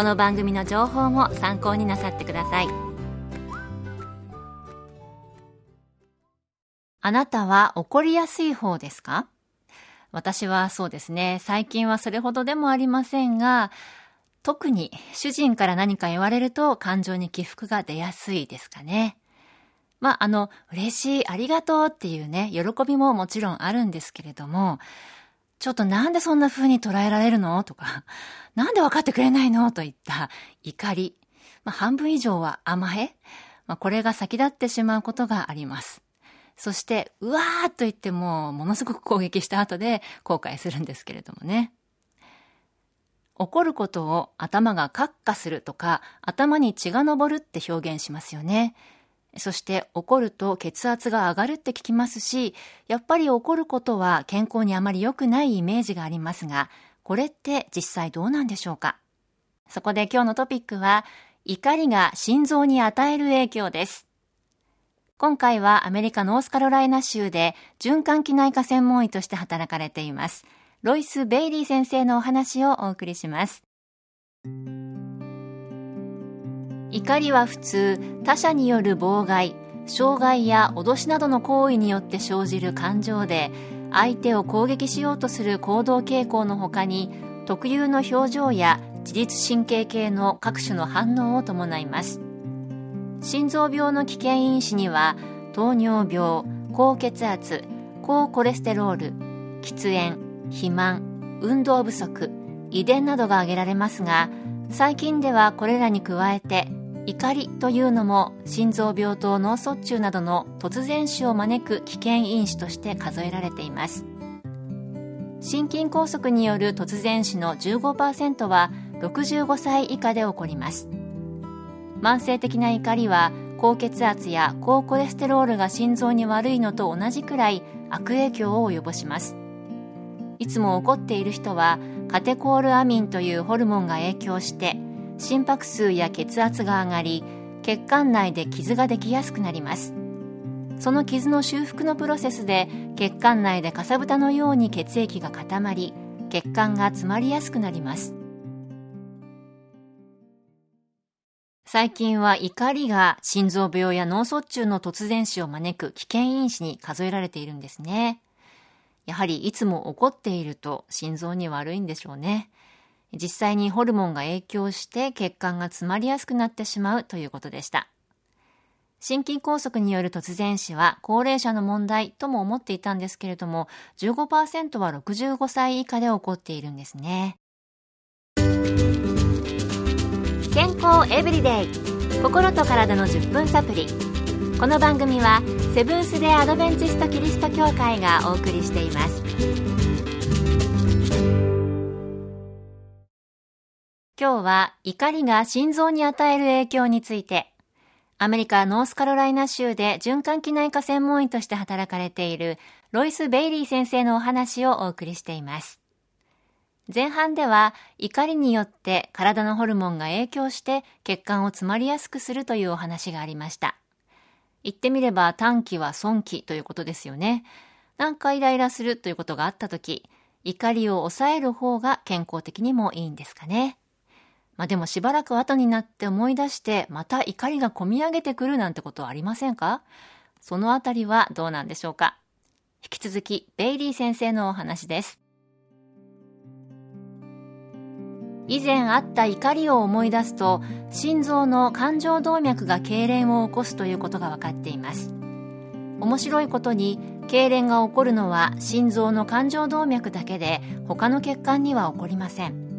この番組の情報も参考になさってください。あなたは怒りやすい方ですか？私はそうですね。最近はそれほどでもありませんが特に主人から何か言われると感情に起伏が出やすいですかね。まあ、あの、嬉しい、ありがとうっていうね、喜びももちろんあるんですけれども、ちょっとなんでそんな風に捉えられるの？とか、なんで分かってくれないの？といった怒り。まあ、半分以上は甘え。まあ、これが先立ってしまうことがあります。そして、うわーっと言っても、ものすごく攻撃した後で後悔するんですけれどもね。怒ることを頭がカッカするとか、頭に血が昇るって表現しますよね。そして怒ると血圧が上がるって聞きますし、やっぱり怒ることは健康にあまり良くないイメージがありますが、これって実際どうなんでしょうか？そこで今日のトピックは、怒りが心臓に与える影響です。今回はアメリカノースカロライナ州で循環器内科専門医として働かれています。ロイス・ベイリー先生のお話をお送りします。怒りは普通他者による妨害障害や脅しなどの行為によって生じる感情で相手を攻撃しようとする行動傾向のほかに特有の表情や自律神経系の各種の反応を伴います。心臓病の危険因子には糖尿病高血圧高コレステロール喫煙肥満運動不足遺伝などが挙げられますが最近ではこれらに加えて怒りというのも心臓病と脳卒中などの突然死を招く危険因子として数えられています。心筋梗塞による突然死の15%は65歳以下で起こります。慢性的な怒りは高血圧や高コレステロールが心臓に悪いのと同じくらい悪影響を及ぼします。いつも怒っている人はカテコールアミンというホルモンが影響して心拍数や血圧が上がり血管内で傷ができやすくなります。その傷の修復のプロセスで血管内でかさぶたのように血液が固まり血管が詰まりやすくなります。最近は怒りが心臓病や脳卒中の突然死を招く危険因子に数えられているんですね。やはりいつも怒っていると心臓に悪いんでしょうね。実際にホルモンが影響して血管が詰まりやすくなってしまうということでした。心筋梗塞による突然死は高齢者の問題とも思っていたんですけれども、15%は65歳以下で起こっているんですね。健康エブリデイ心と体の10分サプリこの番組はセブンス・デ・アドベンチスト・キリスト教会がお送りしています今日は怒りが心臓に与える影響について、アメリカ・ノースカロライナ州で循環器内科専門医として働かれているロイス・ベイリー先生のお話をお送りしています。前半では怒りによって体のホルモンが影響して血管を詰まりやすくするというお話がありました。言ってみれば短期は損期ということですよね。何かイライラするということがあった時、怒りを抑える方が健康的にもいいんですかね。まあでもしばらく後になって思い出してまた怒りがこみ上げてくるなんてことはありませんか？そのあたりはどうなんでしょうか？引き続きベイリー先生のお話です。以前あった怒りを思い出すと心臓の感情動脈が痙攣を起こすということが分かっています。面白いことに痙攣が起こるのは心臓の感情動脈だけで他の血管には起こりません。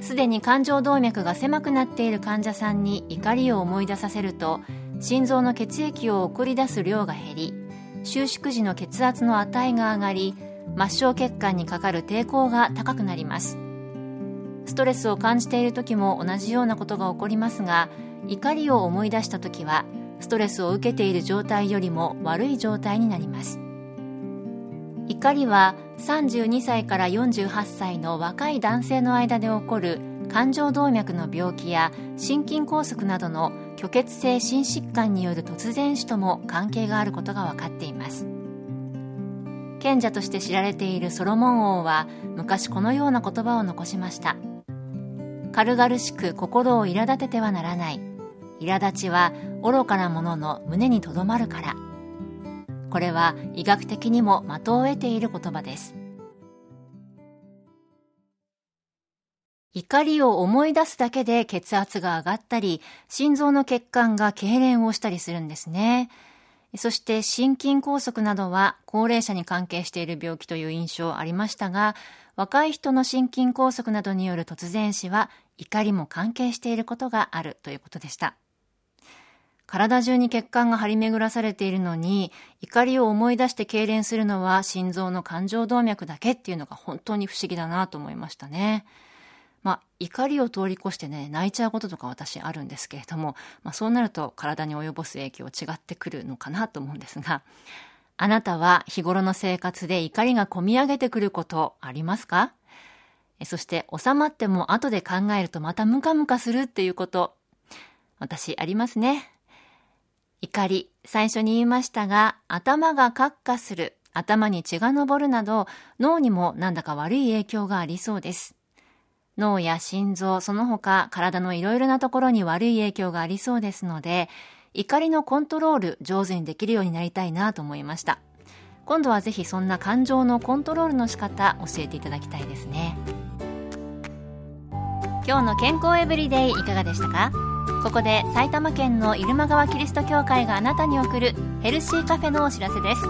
すでに感情動脈が狭くなっている患者さんに怒りを思い出させると心臓の血液を送り出す量が減り収縮時の血圧の値が上がり末梢血管にかかる抵抗が高くなります。ストレスを感じている時も同じようなことが起こりますが怒りを思い出した時はストレスを受けている状態よりも悪い状態になります。怒りは32歳から48歳の若い男性の間で起こる感情動脈の病気や心筋梗塞などの虚血性心疾患による突然死とも関係があることが分かっています。賢者として知られているソロモン王は昔このような言葉を残しました。軽々しく心を苛立ててはならない。苛立ちは愚かな者の胸にとどまるから。これは医学的にも的を得ている言葉です。怒りを思い出すだけで血圧が上がったり心臓の血管が痙攣をしたりするんですね。そして心筋梗塞などは高齢者に関係している病気という印象ありましたが若い人の心筋梗塞などによる突然死は怒りも関係していることがあるということでした。体中に血管が張り巡らされているのに怒りを思い出して痙攣するのは心臓の感情動脈だけっていうのが本当に不思議だなと思いましたね。まあ、怒りを通り越してね、泣いちゃうこととか私あるんですけれども、まあ、そうなると体に及ぼす影響違ってくるのかなと思うんですが、あなたは日頃の生活で怒りがこみ上げてくることありますか？そして収まっても後で考えるとまたムカムカするっていうこと、私ありますね。怒り、最初に言いましたが、頭がカッカする、頭に血が昇るなど、脳にもなんだか悪い影響がありそうです。脳や心臓、その他体のいろいろなところに悪い影響がありそうですので、怒りのコントロール上手にできるようになりたいなと思いました。今度はぜひそんな感情のコントロールの仕方教えていただきたいですね。今日の健康エブリデイいかがでしたか？ここで埼玉県の入間川キリスト教会があなたに送るヘルシーカフェのお知らせです。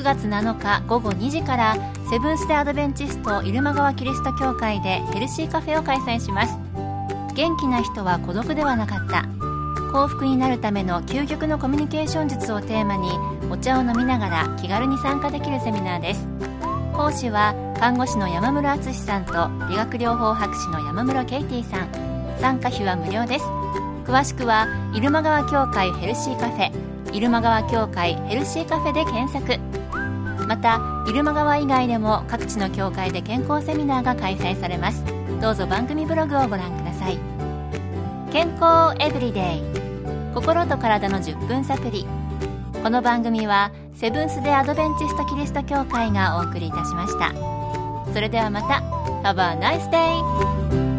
9月7日午後2時からセブンス・デ・アドベンチスト入間川キリスト教会でヘルシーカフェを開催します。元気な人は孤独ではなかった。幸福になるための究極のコミュニケーション術をテーマにお茶を飲みながら気軽に参加できるセミナーです。講師は看護師の山室敦さんと理学療法博士の山室ケイティさん。参加費は無料です。詳しくは入間川協会ヘルシーカフェ入間川協会ヘルシーカフェで検索。また入間川以外でも各地の協会で健康セミナーが開催されます。どうぞ番組ブログをご覧ください。健康エブリデイ。心と体の10分サプリこの番組はセブンス・デ・アドベンチスト・キリスト教会がお送りいたしました。それではまた。Have a nice day!